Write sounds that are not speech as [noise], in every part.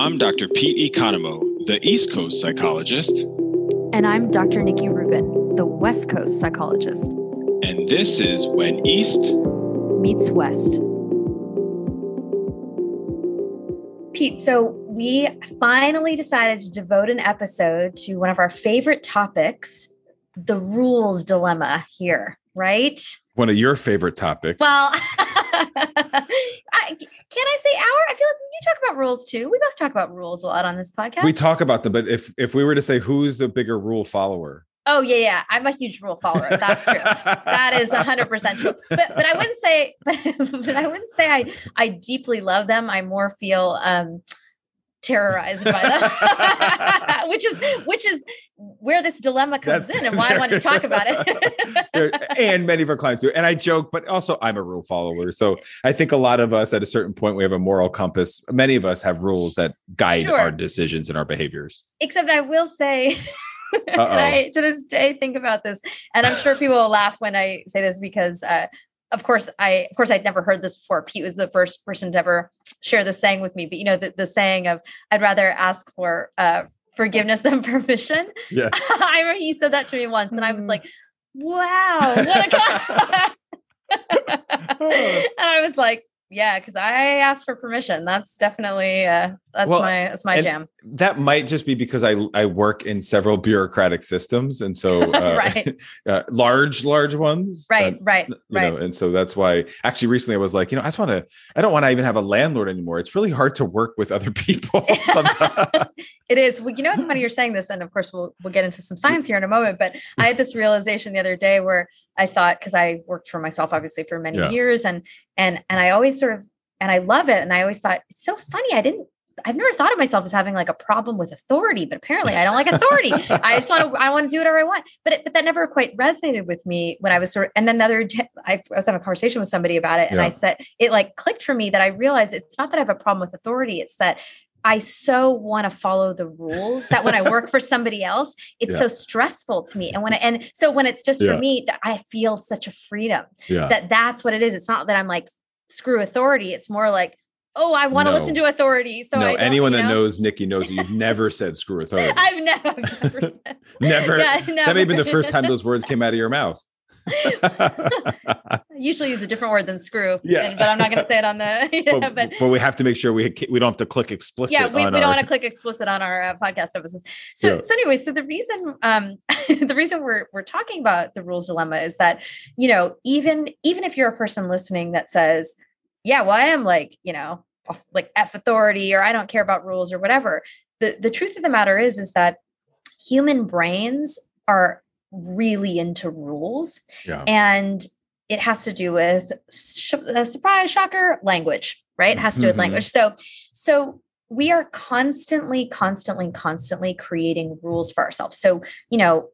I'm Dr. Pete Economou, the East Coast psychologist. And I'm Dr. Nikki Rubin, the West Coast psychologist. And this is When East Meets West. Pete, so we finally decided to devote an episode to one of our favorite topics the rules dilemma here, right? One of your favorite topics. Well, [laughs] [laughs] I, can I say our? I feel like you talk about rules too. We both talk about rules a lot on this podcast. we talk about them, but if if we were to say who's the bigger rule follower, Oh yeah, yeah. I'm a huge rule follower. That's true. that is 100 percent true. But but I wouldn't say but, [laughs] but I wouldn't say I I deeply love them. I more feel um terrorized by that [laughs] which is which is where this dilemma comes That's- in and why I want to talk about it. [laughs] And many of our clients do. And I joke, but also I'm a rule follower. So I think a lot of us at a certain point we have a moral compass. Many of us have rules that guide Sure. our decisions and our behaviors. Except I will say, [laughs] I to this day think about this, and I'm sure people will laugh when I say this because, uh, of course, I of course I'd never heard this before. Pete was the first person to ever share this saying with me. But you know the, the saying of "I'd rather ask for uh, forgiveness than [laughs] permission." Yeah. [laughs] I remember he said that to me once, and I was Mm. like, "Wow, what a!" con-" [laughs] and I was like. Yeah, because I asked for permission. That's definitely uh, that's Well, my that's my jam. That might just be because I I work in several bureaucratic systems, and so [laughs] uh, Right. [laughs] uh, large large ones, Right, uh, right, you right. know and so that's why actually recently i was like you know i just want to i don't want to even have a landlord anymore it's really hard to work with other [laughs] people sometimes It is. Well, you know, it's funny you're saying this, and of course, we'll we'll get into some science here in a moment. But I had this realization the other day where I thought, because I worked for myself, obviously, for many Yeah. years, and and and I always sort of, and I love it, and I always thought it's so funny. I didn't. I've never thought of myself as having like a problem with authority, but apparently I don't like authority. [laughs] I just want to, I want to do whatever I want. But it, but that never quite resonated with me when I was sort of, and then the other day, I, was having a conversation with somebody about it, and Yeah. I said it like clicked for me that I realized it's not that I have a problem with authority; it's that I so want to follow the rules that when I work for [laughs] somebody else, it's Yeah. so stressful to me. And when I, and so when it's just Yeah. for me, I feel such a freedom yeah that that's what it is. It's not that I'm like screw authority. It's more like, oh, I want to listen to authority. So no anyone that know? knows nikki knows that you've [laughs] never said screw authority I've never, I've never [laughs] said, never Yeah, that may have been the first time those words came out of your mouth I [laughs] usually use a different word than screw. [laughs] Yeah. and- but I'm not going to say it on the, [laughs] yeah, but, but but we have to make sure we we don't have to click explicit yeah we, on we don't want to click explicit on our uh, podcast episodes so Yeah. so anyway so the reason um the reason we're we're talking about the rules dilemma is that you know even even if you're a person listening that says yeah well i am like you know like f authority or i don't care about rules or whatever the the truth of the matter is is that human brains are really into rules yeah. and it has to do with sh- uh, surprise shocker language right? It has to do with Mhm. language. So so we are constantly constantly constantly creating rules for ourselves. So you know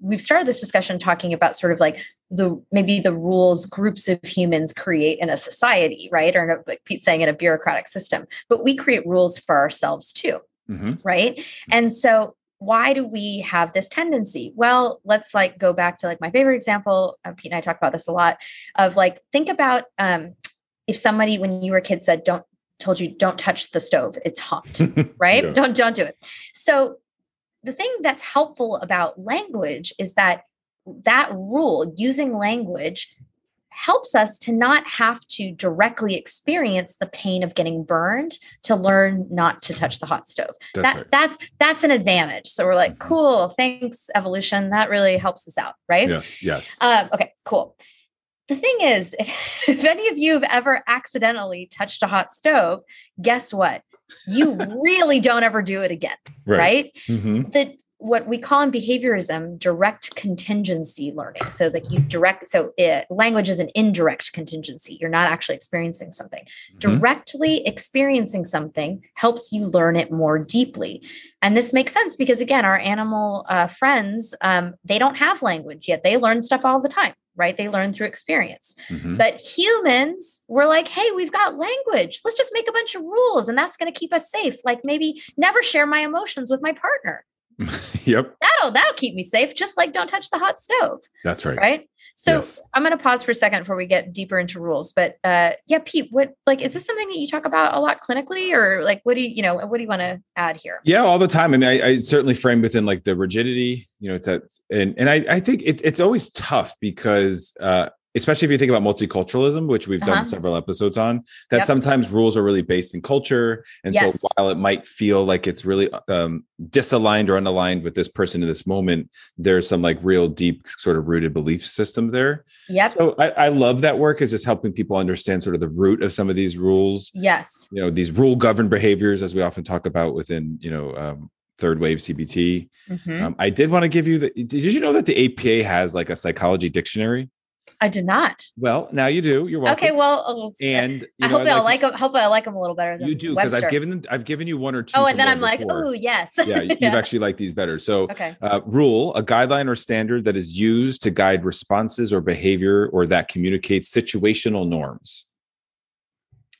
we've started this discussion talking about sort of like the maybe the rules groups of humans create in a society right? Or in a, like pete's saying in a bureaucratic system. But we create rules for ourselves too Mhm. right? And so why do we have this tendency? Well let's like go back to like my favorite example uh, pete and i talk about this a lot of like think about um if somebody when you were a kid said don't told you don't touch the stove it's hot [laughs] right? Yeah. don't don't do it. So the thing that's helpful about language is that that rule using language helps us to not have to directly experience the pain of getting burned to learn not to touch the hot stove. That's that right. that's that's an advantage. So we're like Mhm. cool thanks evolution. That really helps us out right? Yes yes. Um, okay cool. The thing is if, [laughs] if any of you have ever accidentally touched a hot stove guess what? You [laughs] really don't ever do it again right, Mhm. the what we call in behaviorism direct contingency learning. So like you direct so it, language is an indirect contingency. You're not actually experiencing something. Mhm. directly experiencing something helps you learn it more deeply. And this makes sense because again our animal uh, friends um, they don't have language yet. They learn stuff all the time right? They learn through experience. Mhm. but humans were like hey we've got language. Let's just make a bunch of rules and that's going to keep us safe. Like maybe never share my emotions with my partner [laughs] yep, That'll that'll keep me safe, just like don't touch the hot stove, that's right. right? So Yes. I'm going to pause for a second before we get deeper into rules. But uh, yeah, Pete, what like is this something that you talk about a lot clinically, or like what do you you know what do you want to add here? Yeah, all the time. I mean, I, I certainly frame within like the rigidity, you know, it's that, and and I, I think it, it's always tough because, uh, especially if you think about multiculturalism, which we've Uh-huh. done several episodes on, that Yep. sometimes rules are really based in culture, and Yes. so while it might feel like it's really um, disaligned or unaligned with this person in this moment, there's some like real deep sort of rooted belief system there. Yep. So I, I love that work is just helping people understand sort of the root of some of these rules Yes. you know these rule governed behaviors as we often talk about within you know um, third wave cbt Mhm. um, i did want to give you the did you know that the apa has like a psychology dictionary I did not. well now you do you're welcome Okay. Well, uh, and [laughs] I hope I'll like them. Hopefully, I like them a little better than you do because i've given them i've given you one or two Oh, and then I'm like, oh yes. yeah you- [laughs] you've actually liked these better so okay. uh, rule a guideline or standard that is used to guide responses or behavior or that communicates situational norms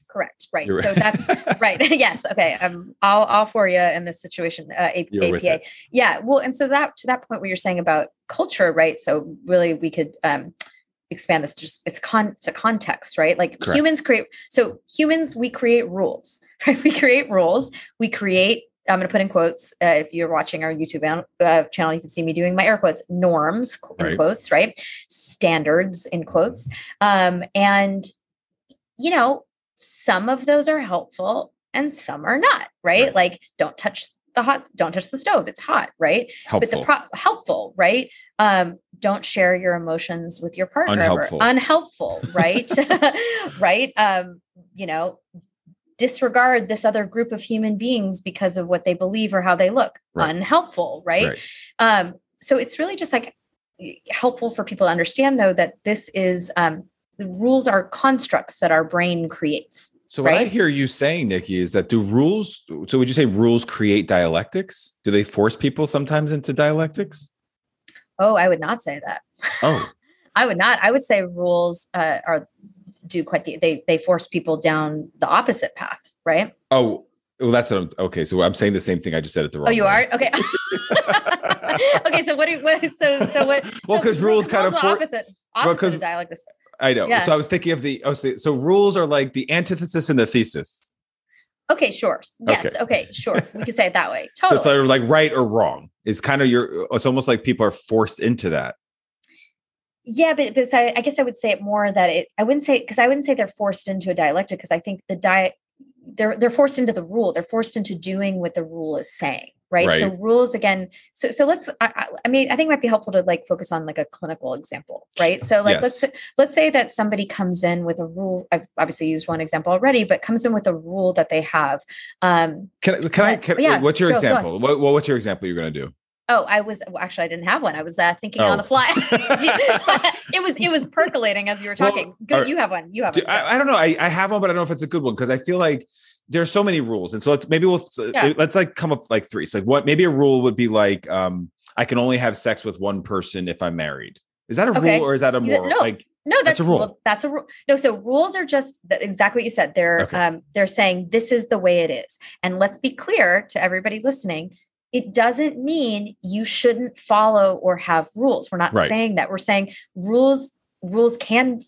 Correct. Right. You're So that's [laughs] right. yes. Okay. Um, all, all for you in this situation. Uh, A- APA. Yeah. Well, and so that to that point, what you're saying about culture, right? So really, we could um, expand this. Just it's con to context, right? Like Correct. humans create. So humans, we create rules, [laughs] right? We create rules. We create. I'm going to put in quotes. Uh, if you're watching our YouTube an- uh, channel, you can see me doing my air quotes. Norms in Right. quotes, right? Standards in quotes. Um, and you know, some of those are helpful and some are not, right? Right. Like don't touch the hot, don't touch the stove. It's hot, right? helpful But the pro- helpful, right? Um, don't share your emotions with your partner. Unhelpful. Unhelpful, [laughs] right? [laughs] right? Um, you know, disregard this other group of human beings because of what they believe or how they look. Right. Unhelpful, right? right Um, so it's really just like helpful for people to understand though that this is um the rules are constructs that our brain creates. So what I hear you saying, Nikki, is that do rules? So would you say rules create dialectics? Do they force people sometimes into dialectics? Oh, I would not say that. Oh, [laughs] I would not. I would say rules uh, are do quite the they they force people down the opposite path, right? oh, well, that's what I'm. Okay, so I'm saying the same thing. I just said at the wrong. Oh, you way. are okay. [laughs] okay, so what? Do, what? So so what? Well, so 'cause rules kind of the for- opposite opposite 'cause- of dialect. I know. Yeah. So I was thinking of the. Oh, so, so rules are like the antithesis and the thesis. Okay, sure. Yes. Okay. Okay, sure. We can say it that way. Totally. [laughs] So it's sort of like right or wrong. Is kind of your. Uh, it's almost like people are forced into that. Yeah, but, but so I, I guess I would say it more that it. I wouldn't say because I wouldn't say they're forced into a dialectic because I think the diet they're they're forced into the rule. They're forced into doing what the rule is saying, right? So rules again. So so let's. I, I- I mean, I think it might be helpful to like focus on like a clinical example, right? So like let's let's say that somebody comes in with a rule. I've obviously used one example already, but comes in with a rule that they have. Um, Can, I- can I? Uh, Can, yeah, what's your Joe, example? What, what, what's your example you're going to do? Oh, I was well, actually I didn't have one. I was uh, thinking on Oh. the fly. [laughs] [laughs] [laughs] it was it was percolating as you were Well, talking. Good, are- you have one. You have Do- one. I, I don't know. I, I have one, but I don't know if it's a good one because I feel like there's so many rules, and so let's maybe we'll Yeah. let's like come up like three. So like what maybe a rule would be like um I can only have sex with one person if I'm married. Is that a Okay. rule or is that a moral? no. Like no, that's, that's a rule. well, that's a rule. No, so rules are just exactly what you said. They're Okay. um they're saying this is the way it is. And let's be clear to everybody listening. It doesn't mean you shouldn't follow or have rules. We're not Right. saying that. We're saying rules rules can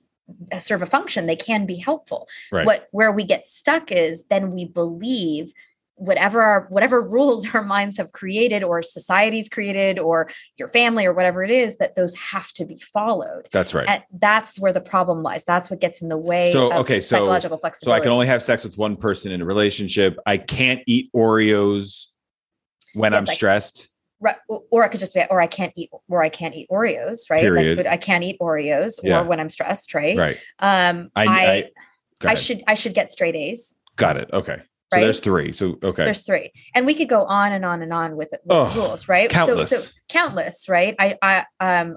Uh, serve a function. They can be helpful. Right. What where we get stuck is then we believe whatever our whatever [laughs] rules our minds have created or society's created or your family or whatever it is that those have to be followed that's right. and that's where the problem lies that's what gets in the way So, of okay, so- psychological so flexibility I can only have sex with one person in a relationship. I can't eat Oreos when Yes, I'm I- stressed. Right, or- it could just be or i can't eat or i can't eat oreos right Period. like food, i can't eat oreos Yeah. or when i'm stressed right, Right. um I, i I, I, should i should get straight a's got it. Okay. So Right? there's three. So okay. there's three and we could go on and on and on with, with Oh, rules right countless. so, so countless right i i um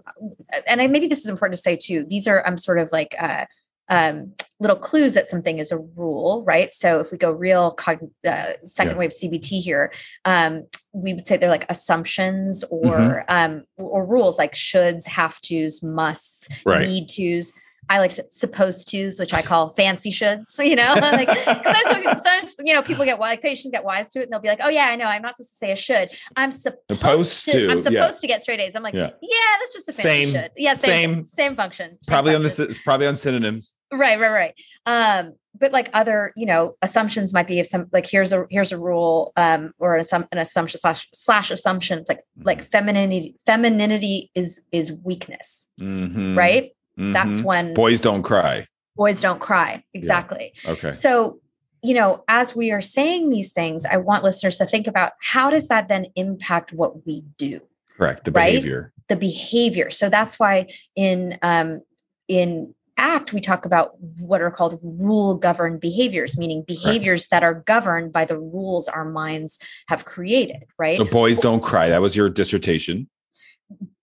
and i maybe this is important to say too these are i'm sort of like uh um little clues that something is a rule right so if we go real cog- uh, second Yeah. wave cbt here um we would say they're like assumptions or Mm-hmm. um or rules like shoulds have tos musts Right. need tos I like supposed tos, which I call fancy shoulds. [laughs] You know, like sometimes, sometimes, you know, people get like patients get wise to it and they'll be like, oh yeah, I know. I'm not supposed to say a should. I'm supposed, supposed to, to, I'm supposed yeah. to get straight A's. I'm like, yeah, yeah that's just a fancy same, should. Yeah. Same, same, same function. Same probably function. on the, probably on synonyms. Right, right, right. Um, but like other, you know, assumptions might be if some like here's a here's a rule um or an, assum- an assumption slash slash assumptions like mm-hmm. like femininity femininity is is weakness. Mm-hmm. Right? Mm-hmm. That's when boys don't cry. Boys don't cry. Exactly. Yeah. Okay. So, you know, as we are saying these things, I want listeners to think about how does that then impact what we do? Correct. The right? behavior. The behavior. So that's why in um in act we talk about what are called rule governed behaviors meaning behaviors right. that are governed by the rules our minds have created right so boys don't cry that was your dissertation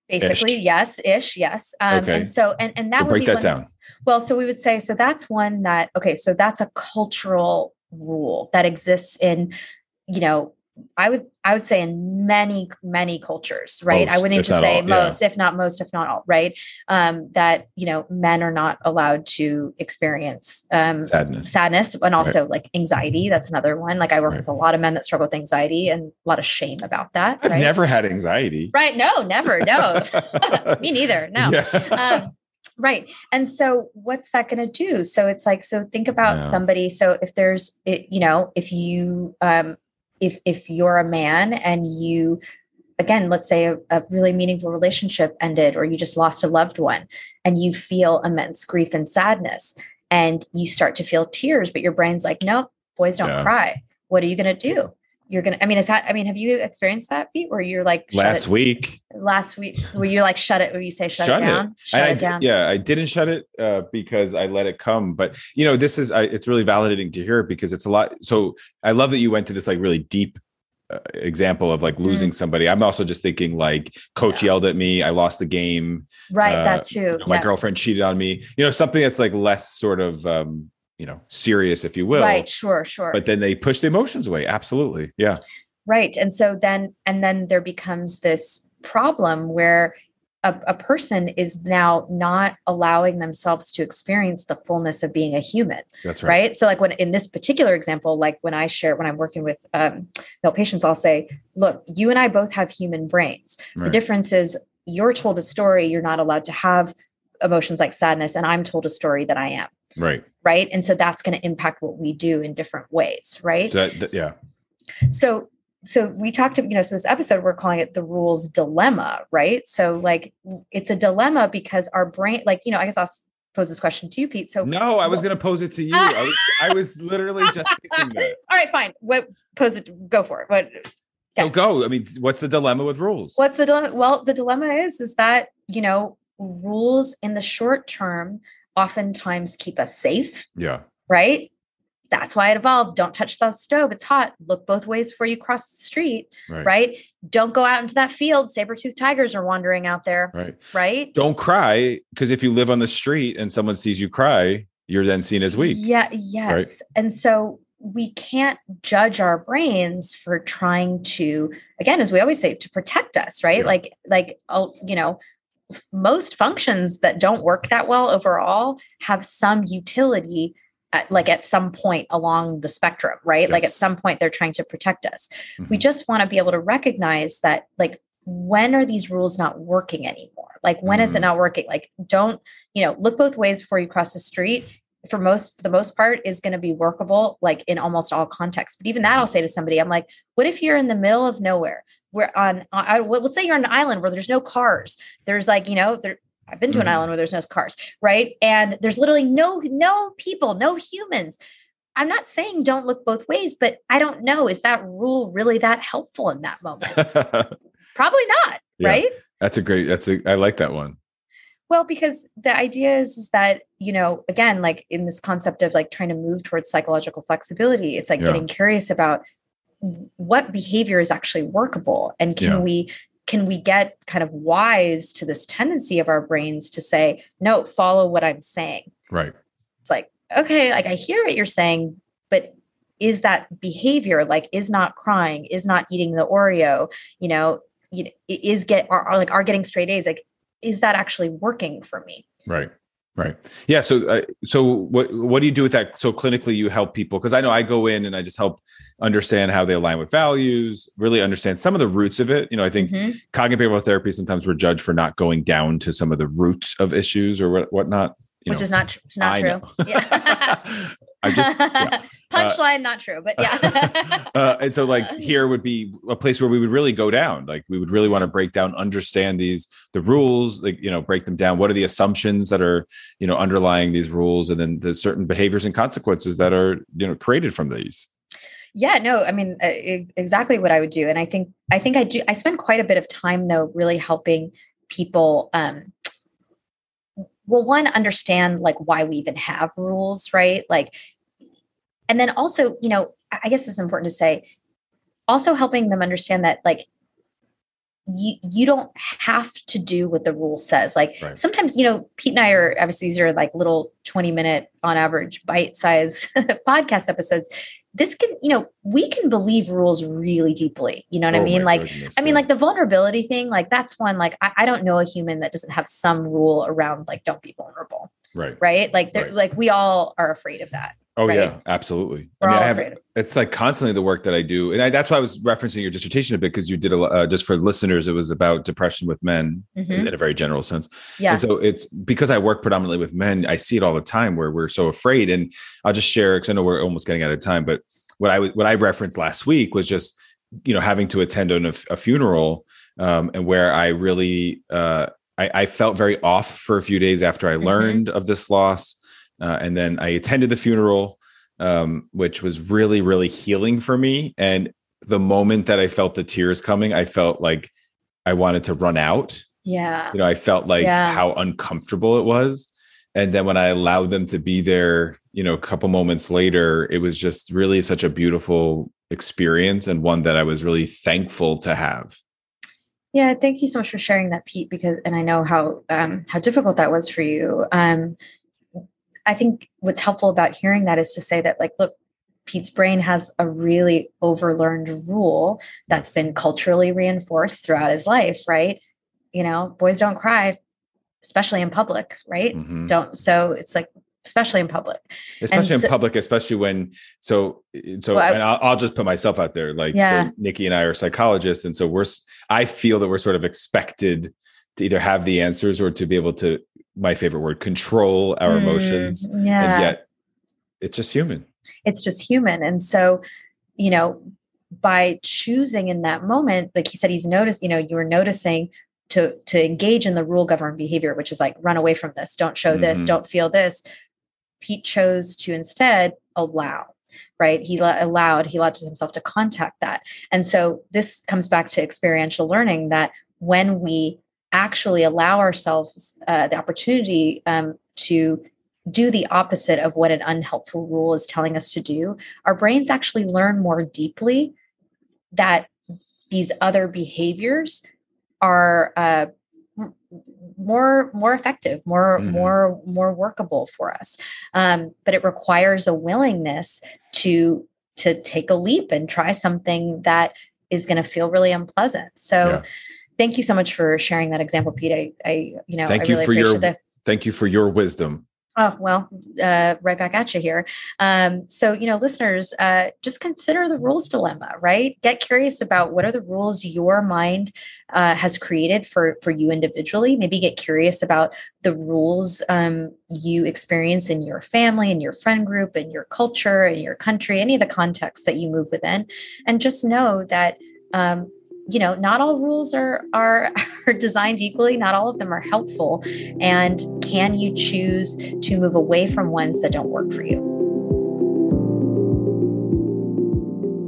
basically ish. yes ish yes um, okay. and so and and that so would break that one, down well so we would say so that's one that okay so that's a cultural rule that exists in you know I would I would say in many many cultures, right? Most, I wouldn't even say all, most, yeah. if not most, if not all, right? Um, that you know men are not allowed to experience um, sadness, sadness, and also right. like anxiety. That's another one. Like I work right. with a lot of men that struggle with anxiety and a lot of shame about that. I've right? never had anxiety. Right? No, never. No, [laughs] [laughs] me neither. No. Yeah. Um, right and so what's that going to do so it's like so think about yeah. somebody so if there's it, you know if you um if if you're a man and you again let's say a, a, really meaningful relationship ended or you just lost a loved one and you feel immense grief and sadness and you start to feel tears but your brain's like no boys don't yeah. cry. What are you going to do? You're gonna i mean is that i mean have you experienced that Pete where you're like last week last week where you like shut it where you say shut, shut it down it. shut I, it down yeah i didn't shut it uh, because i let it come but you know this is I, it's really validating to hear because it's a lot so i love that you went to this like really deep uh, example of like losing mm. somebody i'm also just thinking like coach yeah. yelled at me i lost the game right uh, that too you know, my yes. girlfriend cheated on me you know something that's like less sort of um you know serious if you will right sure sure but then they push the emotions away absolutely yeah right and so then and then there becomes this problem where a, a, person is now not allowing themselves to experience the fullness of being a human that's right. right? So like when in this particular example like when i share when i'm working with um, male patients i'll say look you and i both have human brains. Right. the difference is you're told a story you're not allowed to have emotions like sadness and i'm told a story that i am. Right. Right? And so that's going to impact what we do in different ways right? So that, that, yeah. So so we talked to you know so this episode we're calling it the rules dilemma right? So like it's a dilemma because our brain like you know i guess i'll pose this question to you pete. So no i was going to pose it to you. I, was, I was literally just thinking that. [laughs] All right fine. What pose it go for it. What so go. I mean what's the dilemma with rules? What's the dilemma? Well the dilemma is is that you know rules in the short term oftentimes keep us safe yeah. right that's why it evolved. Don't touch the stove. It's hot. Look both ways before you cross the street. Right. right? Don't go out into that field. Saber-toothed tigers are wandering out there. Right. Right. Don't cry. Because if you live on the street and someone sees you cry, you're then seen as weak. Yeah. Yes. Right? And so we can't judge our brains for trying to, again, as we always say, to protect us, right? Yeah. Like, like, oh, you know, most functions that don't work that well overall have some utility at, like at some point along the spectrum, right? Yes. Like at some point they're trying to protect us. Mm-hmm. We just want to be able to recognize that like when are these rules not working anymore? Like when mm-hmm. is it mm-hmm. not working? Like don't, you know, look both ways before you cross the street. For most, the most part is going to be workable, like in almost all contexts. But even that, I'll say to somebody, I'm like, what if you're in the middle of nowhere? We're on, I, let's say you're on an island where there's no cars. There's like, you know, there, I've been to an mm. island where there's no cars, right? And there's literally no no people, no humans. I'm not saying don't look both ways, but I don't know. Is that rule really that helpful in that moment? [laughs] Probably not, yeah, right? That's a great. That's a. I like that one. Well, because the idea is, is that you know, again, like in this concept of like trying to move towards psychological flexibility, it's like yeah. getting curious about what behavior is actually workable and can yeah. we can we get kind of wise to this tendency of our brains to say no follow what i'm saying. Right. It's like okay like i hear what you're saying but is that behavior like is not crying is not eating the oreo you know is get are, are like are getting straight a's like is that actually working for me? Right Right. Yeah. So, uh, so what what do you do with that? So clinically, you help people because I know I go in and I just help understand how they align with values, really understand some of the roots of it. You know, I think mm-hmm. cognitive behavioral therapy sometimes we're judged for not going down to some of the roots of issues or what whatnot. Which know, is not not I true. Yeah. [laughs] [laughs] I just yeah. [laughs] punchline uh, not true, but yeah. [laughs] uh, and so like [laughs] here would be a place where we would really go down. Like we would really want to break down, understand these the rules, like you know, break them down. What are the assumptions that are you know underlying these rules, and then the certain behaviors and consequences that are you know created from these. Yeah, no, I mean uh, exactly what I would do, and I think I think I do. I spend quite a bit of time though, really helping people um, well one understand like why we even have rules right like and then also you know i guess it's important to say also helping them understand that like you you don't have to do what the rule says. Like right. sometimes you know pete and i are obviously these are like little 20 minute on average bite size [laughs] podcast episodes. This can you know we can believe rules really deeply. You know what oh i mean like goodness, i mean like the vulnerability thing like that's one like I, I, don't know a human that doesn't have some rule around like don't be vulnerable. Right. Right? Like right. like we all are afraid of that Oh right? yeah, absolutely. We're I mean, I have it's like constantly the work that I do, and I, that's why I was referencing your dissertation a bit because you did a uh, just for listeners, it was about depression with men mm-hmm. in a very general sense. Yeah. And so it's because I work predominantly with men, I see it all the time where we're so afraid. And I'll just share because I know we're almost getting out of time, but what I what I referenced last week was just you know having to attend a, a funeral um, and where I really uh, I, I, felt very off for a few days after I mm-hmm. learned mm-hmm. of this loss. Uh, and then I attended the funeral, um, which was really, really healing for me. And the moment that I felt the tears coming, I felt like I wanted to run out. Yeah. You know, I felt like yeah. how uncomfortable it was. And then when I allowed them to be there, you know, a couple moments later, it was just really such a beautiful experience and one that I was really thankful to have. Yeah, thank you so much for sharing that, Pete. Because, and I know how um, how difficult that was for you. Um, I think what's helpful about hearing that is to say that, like, look, Pete's brain has a really overlearned rule that's been culturally reinforced throughout his life, right? You know, boys don't cry, especially in public, right? Mm-hmm. Don't. So it's like, especially in public, especially so, in public, especially when, so, so, well, and I'll, I'll, just put myself out there. Like, yeah. so Nikki and I are psychologists. And so we're, I feel that we're sort of expected to either have the answers or to be able to my favorite word control our mm, emotions yeah. and yet it's just human. It's just human and so you know by choosing in that moment like he said he's noticed you know you were noticing to to engage in the rule governed behavior which is like run away from this. Don't show this. Mm-hmm. don't feel this. Pete chose to instead allow right? He allowed he allowed himself to contact that. And so this comes back to experiential learning that when we actually allow ourselves uh, the opportunity um, to do the opposite of what an unhelpful rule is telling us to do, our brains actually learn more deeply that these other behaviors are uh, more more effective more mm-hmm. more more workable for us. Um, but it requires a willingness to to take a leap and try something that is going to feel really unpleasant. So yeah thank you so much for sharing that example, Pete. I, I you know, thank I you really for your the- thank you for your wisdom. Oh, well, uh, right back at you here. Um, so, you know, listeners, uh, just consider the rules dilemma, right? Get curious about what are the rules your mind uh, has created for, for you individually. Maybe get curious about the rules um, you experience in your family, in your friend group, in your culture, in your country, any of the contexts that you move within. And just know that um, you know not all rules are are [laughs] are designed equally. Not all of them are helpful. And can you choose to move away from ones that don't work for you?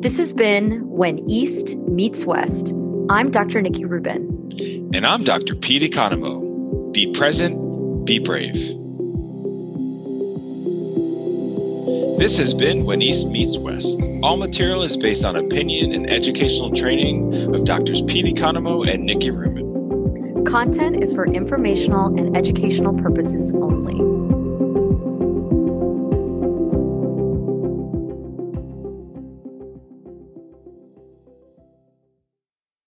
This has been when east meets west. I'm dr nikki rubin. And i'm dr pete economou be present be brave This has been When East Meets West. All material is based on opinion and educational training of Doctors Pete Economou and Nikki Rubin. Content is for informational and educational purposes only.